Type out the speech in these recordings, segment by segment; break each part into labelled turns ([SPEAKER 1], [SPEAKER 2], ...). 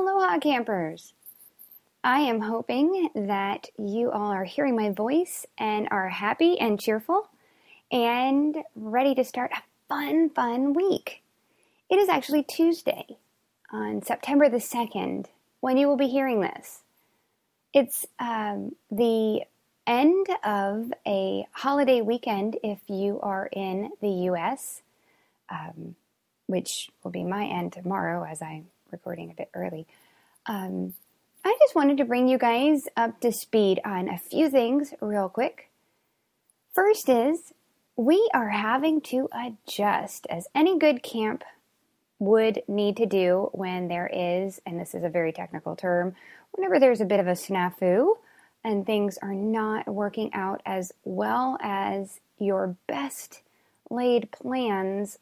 [SPEAKER 1] Aloha, campers! I am hoping that you all are hearing my voice and are happy and cheerful and ready to start a fun, fun week. It is actually Tuesday on September the 2nd when you will be hearing this. It's um, the end of a holiday weekend if you are in the US, um, which will be my end tomorrow as I'm recording a bit early. Um, I just wanted to bring you guys up to speed on a few things real quick. First is we are having to adjust as any good camp would need to do when there is, and this is a very technical term, whenever there's a bit of a snafu and things are not working out as well as your best laid plans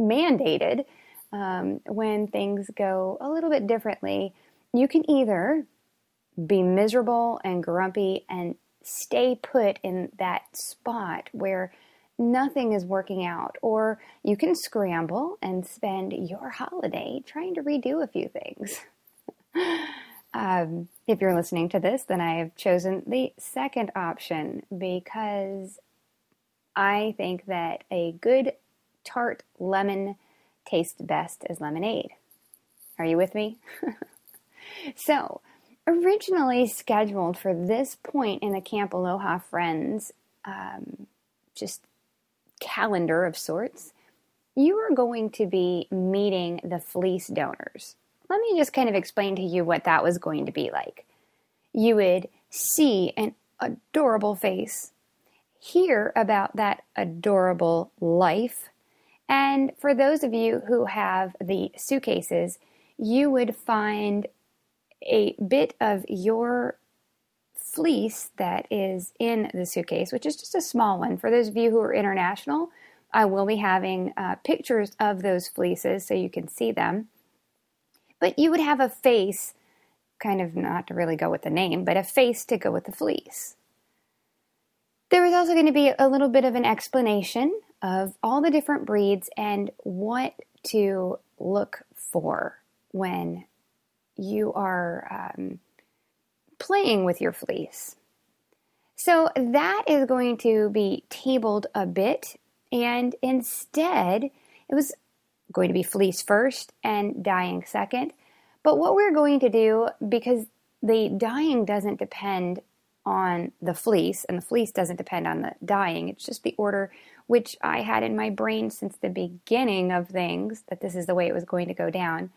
[SPEAKER 1] mandated, um, when things go a little bit differently, you can either be miserable and grumpy and stay put in that spot where nothing is working out, or you can scramble and spend your holiday trying to redo a few things. um, if you're listening to this, then I have chosen the second option because I think that a good tart lemon tastes best as lemonade. Are you with me? so, originally scheduled for this point in the Camp Aloha Friends um, just calendar of sorts, you are going to be meeting the fleece donors. Let me just kind of explain to you what that was going to be like. You would see an adorable face, hear about that adorable life, and for those of you who have the suitcases, you would find a bit of your fleece that is in the suitcase, which is just a small one. For those of you who are international, I will be having uh, pictures of those fleeces so you can see them. But you would have a face, kind of not to really go with the name, but a face to go with the fleece. There was also going to be a little bit of an explanation of all the different breeds and what to look for when you are um, playing with your fleece. So that is going to be tabled a bit, and instead, it was going to be fleece first and dyeing second. But what we're going to do, because the dyeing doesn't depend on the fleece, and the fleece doesn't depend on the dyeing, it's just the order which I had in my brain since the beginning of things that this is the way it was going to go down,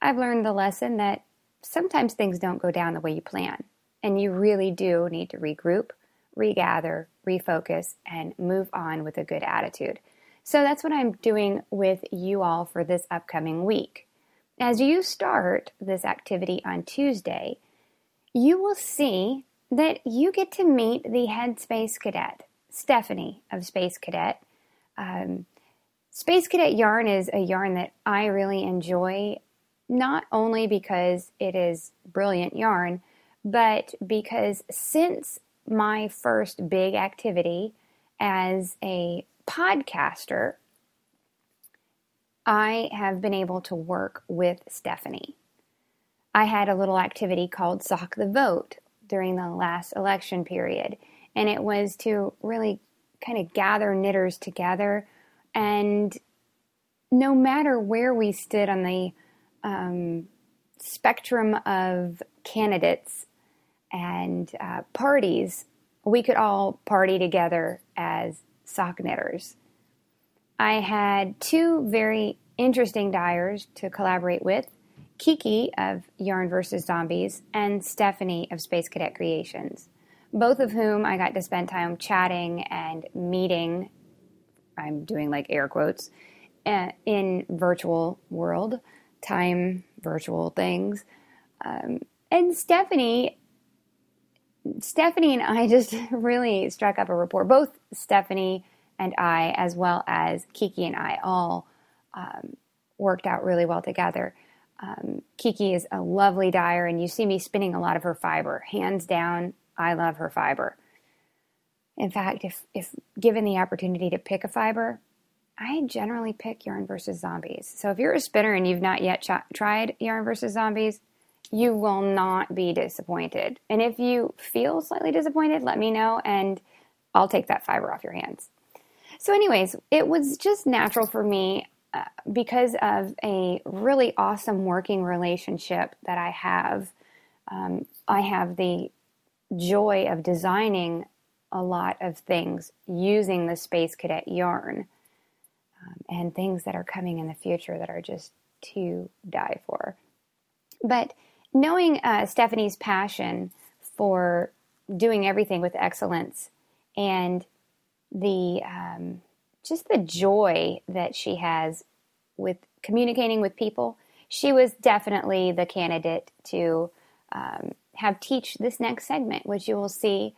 [SPEAKER 1] I've learned the lesson that sometimes things don't go down the way you plan. And you really do need to regroup, regather, refocus, and move on with a good attitude. So that's what I'm doing with you all for this upcoming week. As you start this activity on Tuesday, you will see that you get to meet the Headspace Cadet. Stephanie of Space Cadet. Um, Space Cadet yarn is a yarn that I really enjoy, not only because it is brilliant yarn, but because since my first big activity as a podcaster, I have been able to work with Stephanie. I had a little activity called Sock the Vote during the last election period and it was to really kind of gather knitters together. And no matter where we stood on the um, spectrum of candidates and uh, parties, we could all party together as sock knitters. I had two very interesting dyers to collaborate with Kiki of Yarn vs. Zombies and Stephanie of Space Cadet Creations both of whom I got to spend time chatting and meeting. I'm doing like air quotes uh, in virtual world, time virtual things. Um, and Stephanie, Stephanie and I just really struck up a rapport. Both Stephanie and I, as well as Kiki and I, all um, worked out really well together. Um, Kiki is a lovely dyer, and you see me spinning a lot of her fiber. Hands down, I love her fiber. In fact, if, if given the opportunity to pick a fiber, I generally pick Yarn versus Zombies. So if you're a spinner and you've not yet ch- tried Yarn versus Zombies, you will not be disappointed. And if you feel slightly disappointed, let me know and I'll take that fiber off your hands. So, anyways, it was just natural for me uh, because of a really awesome working relationship that I have. Um, I have the joy of designing a lot of things using the Space Cadet yarn um, and things that are coming in the future that are just to die for. But knowing uh, Stephanie's passion for doing everything with excellence and the um, just the joy that she has with communicating with people, she was definitely the candidate to um, have teach this next segment, which you will see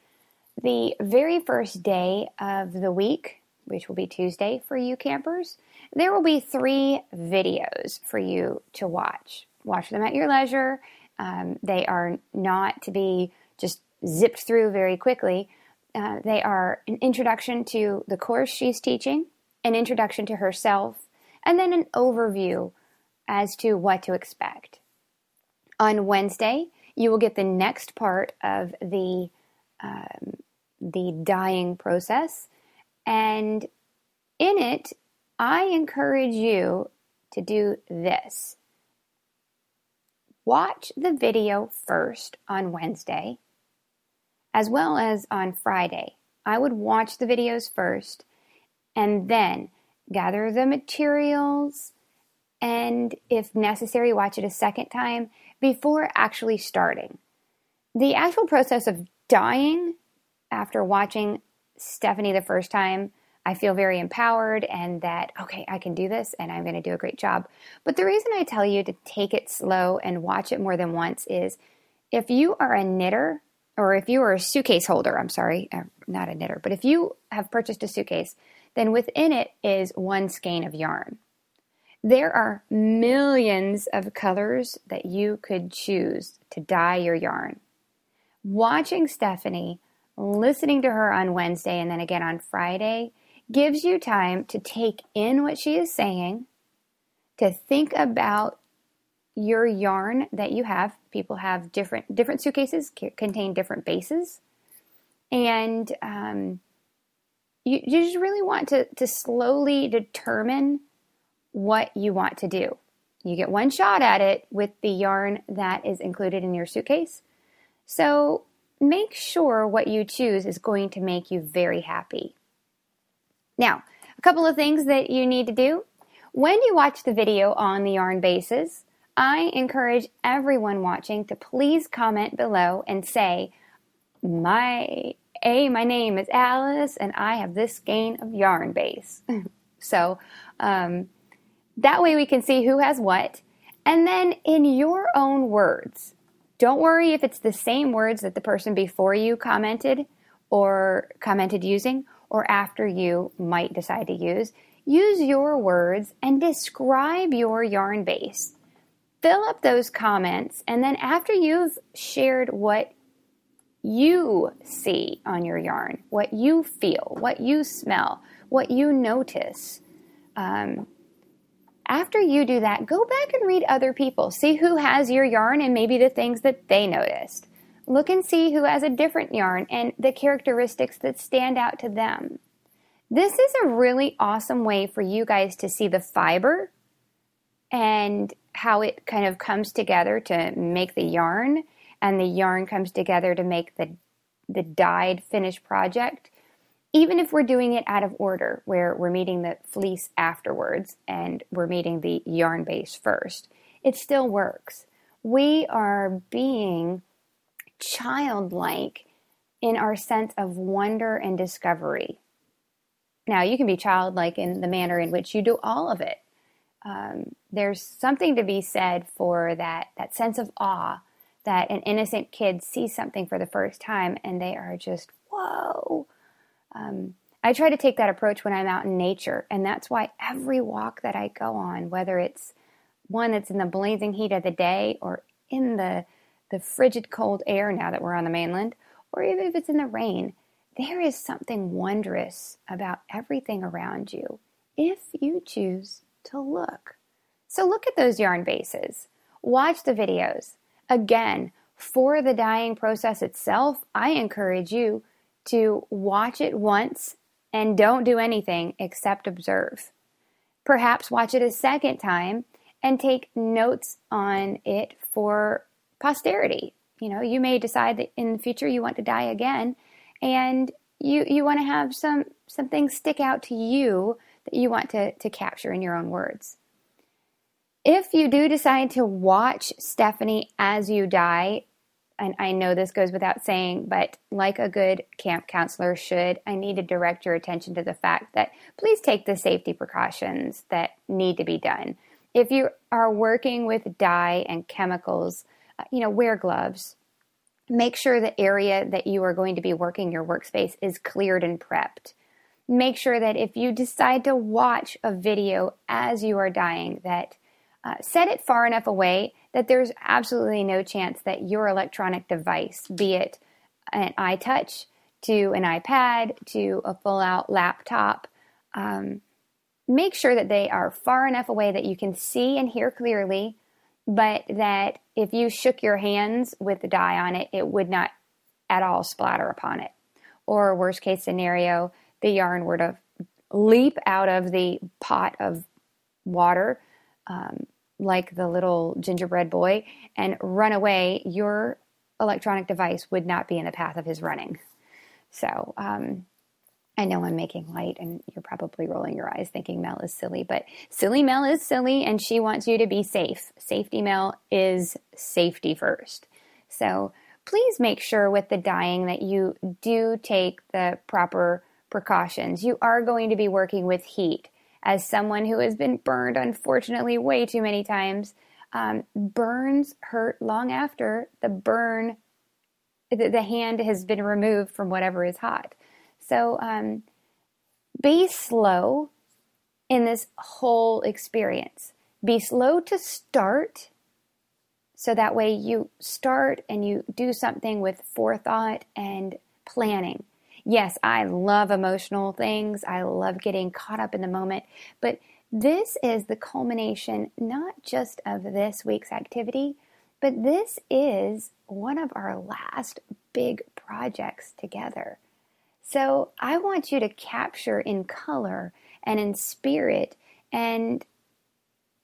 [SPEAKER 1] the very first day of the week, which will be Tuesday for you campers. There will be three videos for you to watch. Watch them at your leisure. Um, they are not to be just zipped through very quickly. Uh, they are an introduction to the course she's teaching, an introduction to herself, and then an overview as to what to expect. On Wednesday, you will get the next part of the um, the dyeing process, and in it, I encourage you to do this. Watch the video first on Wednesday as well as on Friday. I would watch the videos first and then gather the materials and, if necessary, watch it a second time before actually starting. The actual process of dyeing after watching Stephanie the first time, I feel very empowered and that, okay, I can do this and I'm going to do a great job. But the reason I tell you to take it slow and watch it more than once is if you are a knitter, or if you are a suitcase holder, I'm sorry, uh, not a knitter, but if you have purchased a suitcase, then within it is one skein of yarn. There are millions of colors that you could choose to dye your yarn. Watching Stephanie, listening to her on Wednesday and then again on Friday gives you time to take in what she is saying, to think about your yarn that you have. People have different different suitcases contain different bases, and um, you, you just really want to to slowly determine what you want to do. You get one shot at it with the yarn that is included in your suitcase. So make sure what you choose is going to make you very happy. Now, a couple of things that you need to do. When you watch the video on the yarn bases, I encourage everyone watching to please comment below and say, my A, my name is Alice and I have this skein of yarn base. so um, that way we can see who has what. And then in your own words, don't worry if it's the same words that the person before you commented or commented using or after you might decide to use. Use your words and describe your yarn base fill up those comments. And then after you've shared what you see on your yarn, what you feel, what you smell, what you notice, um, after you do that, go back and read other people. See who has your yarn and maybe the things that they noticed. Look and see who has a different yarn and the characteristics that stand out to them. This is a really awesome way for you guys to see the fiber and how it kind of comes together to make the yarn and the yarn comes together to make the the dyed finished project even if we're doing it out of order where we're meeting the fleece afterwards and we're meeting the yarn base first it still works we are being childlike in our sense of wonder and discovery now you can be childlike in the manner in which you do all of it um, there's something to be said for that that sense of awe that an innocent kid sees something for the first time and they are just whoa. Um, I try to take that approach when I'm out in nature, and that's why every walk that I go on, whether it's one that's in the blazing heat of the day or in the the frigid cold air now that we're on the mainland, or even if it's in the rain, there is something wondrous about everything around you if you choose to look. So look at those yarn bases, watch the videos. Again, for the dyeing process itself, I encourage you to watch it once and don't do anything except observe. Perhaps watch it a second time and take notes on it for posterity. You know, you may decide that in the future you want to dye again and you you want to have some some things stick out to you that you want to, to capture in your own words. If you do decide to watch Stephanie as you dye, and I know this goes without saying, but like a good camp counselor should, I need to direct your attention to the fact that please take the safety precautions that need to be done. If you are working with dye and chemicals, uh, you know, wear gloves. Make sure the area that you are going to be working your workspace is cleared and prepped. Make sure that if you decide to watch a video as you are dyeing, that uh, set it far enough away that there's absolutely no chance that your electronic device, be it an iTouch to an iPad to a full out laptop, um, make sure that they are far enough away that you can see and hear clearly, but that if you shook your hands with the dye on it, it would not at all splatter upon it. Or, worst case scenario, the yarn were to leap out of the pot of water um, like the little gingerbread boy and run away, your electronic device would not be in the path of his running. So, um, I know I'm making light and you're probably rolling your eyes thinking Mel is silly, but silly Mel is silly and she wants you to be safe. Safety Mel is safety first. So please make sure with the dyeing that you do take the proper precautions. You are going to be working with heat as someone who has been burned, unfortunately, way too many times, um, burns hurt long after the burn, the, the, hand has been removed from whatever is hot. So um, be slow in this whole experience. Be slow to start so that way you start and you do something with forethought and planning yes, I love emotional things. I love getting caught up in the moment. But this is the culmination not just of this week's activity, but this is one of our last big projects together. So I want you to capture in color and in spirit and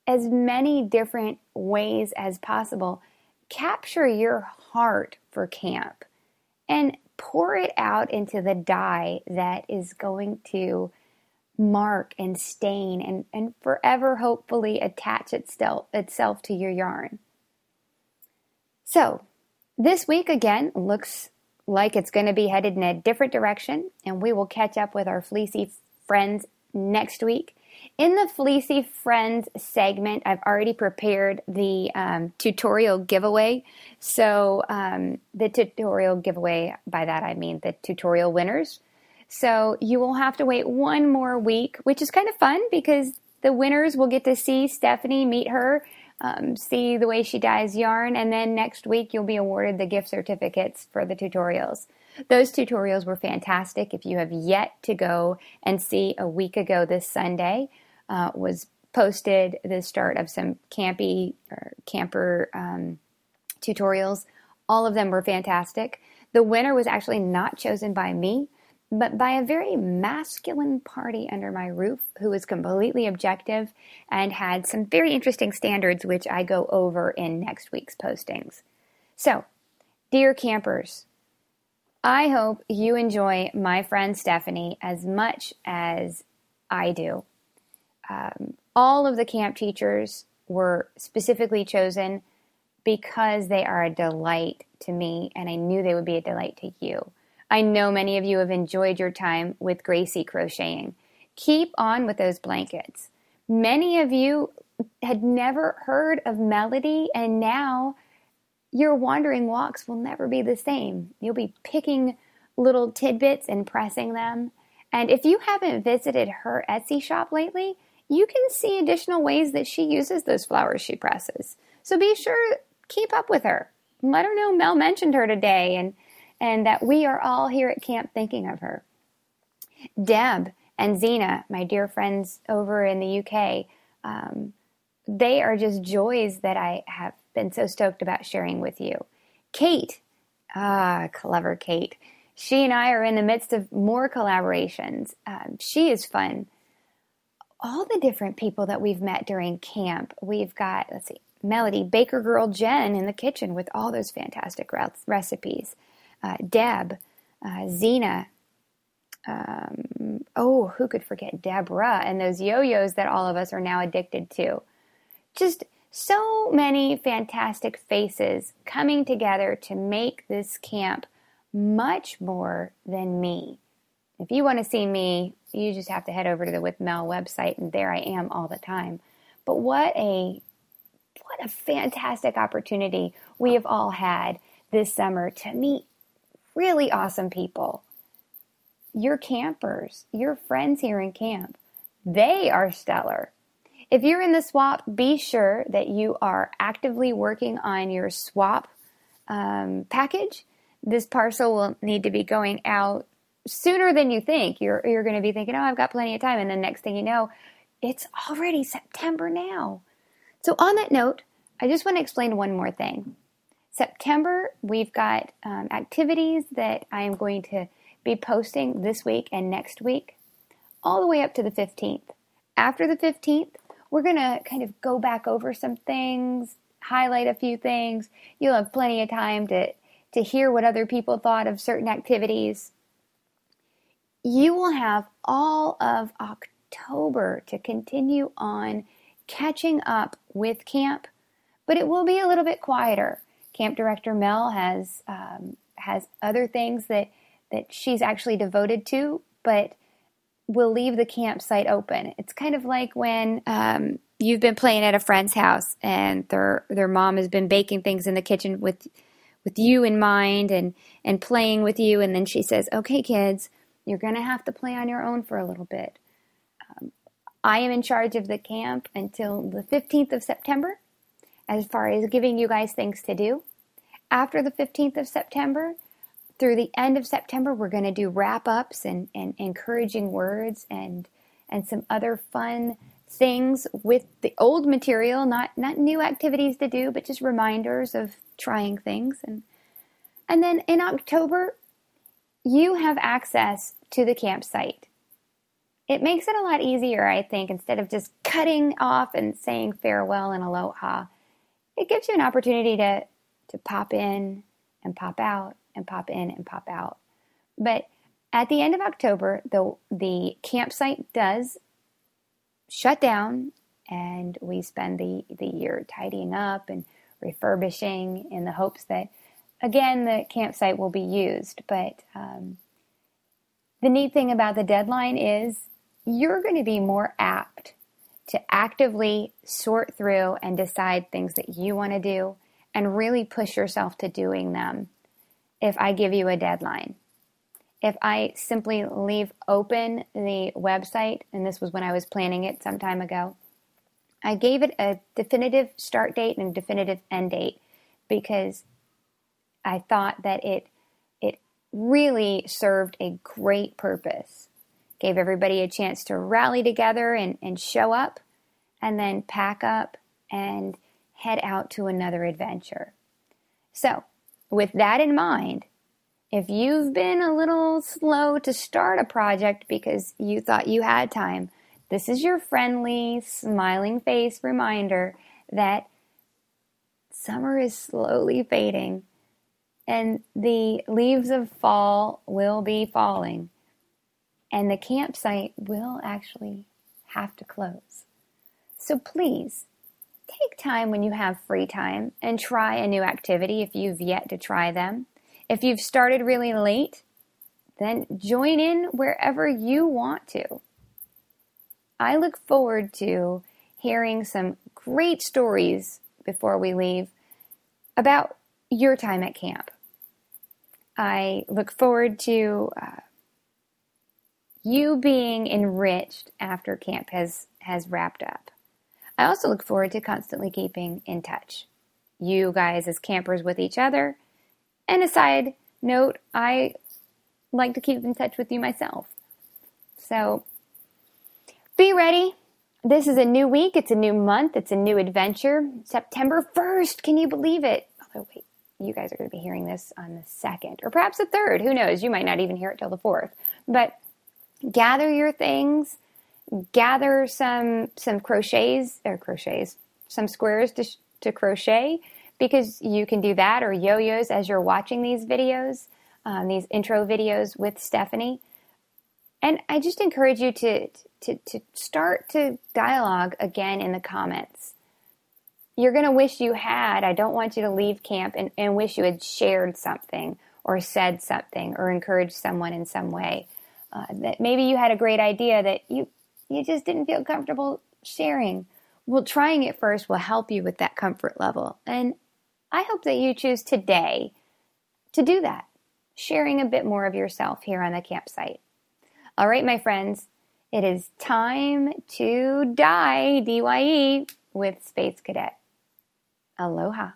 [SPEAKER 1] as many different ways as possible, capture your heart for camp. And pour it out into the dye that is going to mark and stain and, and forever hopefully attach itself, itself to your yarn. So, this week again looks like it's going to be headed in a different direction, and we will catch up with our fleecy friends next week. In the Fleecy Friends segment, I've already prepared the um, tutorial giveaway. So, um, the tutorial giveaway, by that I mean the tutorial winners. So, you will have to wait one more week, which is kind of fun because the winners will get to see Stephanie, meet her, um, see the way she dyes yarn, and then next week you'll be awarded the gift certificates for the tutorials. Those tutorials were fantastic. If you have yet to go and see a week ago this Sunday, uh, was posted the start of some campy or camper um, tutorials. All of them were fantastic. The winner was actually not chosen by me, but by a very masculine party under my roof who was completely objective and had some very interesting standards, which I go over in next week's postings. So, dear campers, I hope you enjoy my friend Stephanie as much as I do. Um, all of the camp teachers were specifically chosen because they are a delight to me, and I knew they would be a delight to you. I know many of you have enjoyed your time with Gracie crocheting. Keep on with those blankets. Many of you had never heard of Melody, and now your wandering walks will never be the same. You'll be picking little tidbits and pressing them. And if you haven't visited her Etsy shop lately, you can see additional ways that she uses those flowers she presses. So be sure keep up with her. Let her know Mel mentioned her today and and that we are all here at camp thinking of her. Deb and Zena, my dear friends over in the UK. Um, they are just joys that I have been so stoked about sharing with you. Kate, ah, clever Kate. She and I are in the midst of more collaborations. Um, she is fun. All the different people that we've met during camp. We've got, let's see, Melody, Baker Girl Jen in the kitchen with all those fantastic recipes. Uh, Deb, uh, Zena, um, oh, who could forget Deborah and those yo yos that all of us are now addicted to? Just so many fantastic faces coming together to make this camp much more than me. If you want to see me, you just have to head over to the With Mel website, and there I am all the time. But what a what a fantastic opportunity we have all had this summer to meet really awesome people. Your campers, your friends here in camp, they are stellar. If you're in the swap, be sure that you are actively working on your swap um, package. This parcel will need to be going out sooner than you think. You're, you're going to be thinking, oh, I've got plenty of time. And the next thing you know, it's already September now. So, on that note, I just want to explain one more thing. September, we've got um, activities that I am going to be posting this week and next week, all the way up to the 15th. After the 15th, we're going to kind of go back over some things, highlight a few things. You'll have plenty of time to, to hear what other people thought of certain activities. You will have all of October to continue on catching up with camp, but it will be a little bit quieter. Camp director Mel has um, has other things that that she's actually devoted to, but will leave the campsite open. It's kind of like when um, you've been playing at a friend's house and their their mom has been baking things in the kitchen with with you in mind and and playing with you, and then she says, "Okay, kids, you're going to have to play on your own for a little bit." Um, I am in charge of the camp until the 15th of September, as far as giving you guys things to do. After the 15th of September, through the end of September, we're going to do wrap ups and, and encouraging words and and some other fun things with the old material, not not new activities to do, but just reminders of trying things and and then in October, you have access to the campsite it makes it a lot easier, I think, instead of just cutting off and saying farewell and aloha. It gives you an opportunity to, to pop in and pop out and pop in and pop out. But at the end of October, the, the campsite does shut down and we spend the, the year tidying up and refurbishing in the hopes that, again, the campsite will be used. But um, the neat thing about the deadline is you're going to be more apt to actively sort through and decide things that you want to do and really push yourself to doing them if I give you a deadline. If I simply leave open the website, and this was when I was planning it some time ago, I gave it a definitive start date and a definitive end date because I thought that it it really served a great purpose gave everybody a chance to rally together and, and show up, and then pack up and head out to another adventure. So, with that in mind, if you've been a little slow to start a project because you thought you had time, this is your friendly, smiling face reminder that summer is slowly fading and the leaves of fall will be falling and the campsite will actually have to close. So please take time when you have free time and try a new activity if you've yet to try them. If you've started really late, then join in wherever you want to. I look forward to hearing some great stories before we leave about your time at camp. I look forward to uh, you being enriched after camp has has wrapped up. I also look forward to constantly keeping in touch. You guys as campers with each other. And a side note, I like to keep in touch with you myself. So Be ready. This is a new week. It's a new month. It's a new adventure. September 1st. Can you believe it? Oh, wait. You guys are going to be hearing this on the 2nd or perhaps the 3rd. Who knows? You might not even hear it till the 4th. But gather your things, gather some some crochets or crochets, some squares to, to crochet because you can do that or yo-yos as you're watching these videos, um, these intro videos with Stephanie. And I just encourage you to, to, to start to dialogue again in the comments. You're going to wish you had. I don't want you to leave camp and, and wish you had shared something or said something or encouraged someone in some way. Uh, that maybe you had a great idea that you you just didn't feel comfortable sharing. Well, trying it first will help you with that comfort level. And I hope that you choose today to do that, sharing a bit more of yourself here on the campsite. All right, my friends, it is time to die, DYE, with Space Cadet. Aloha.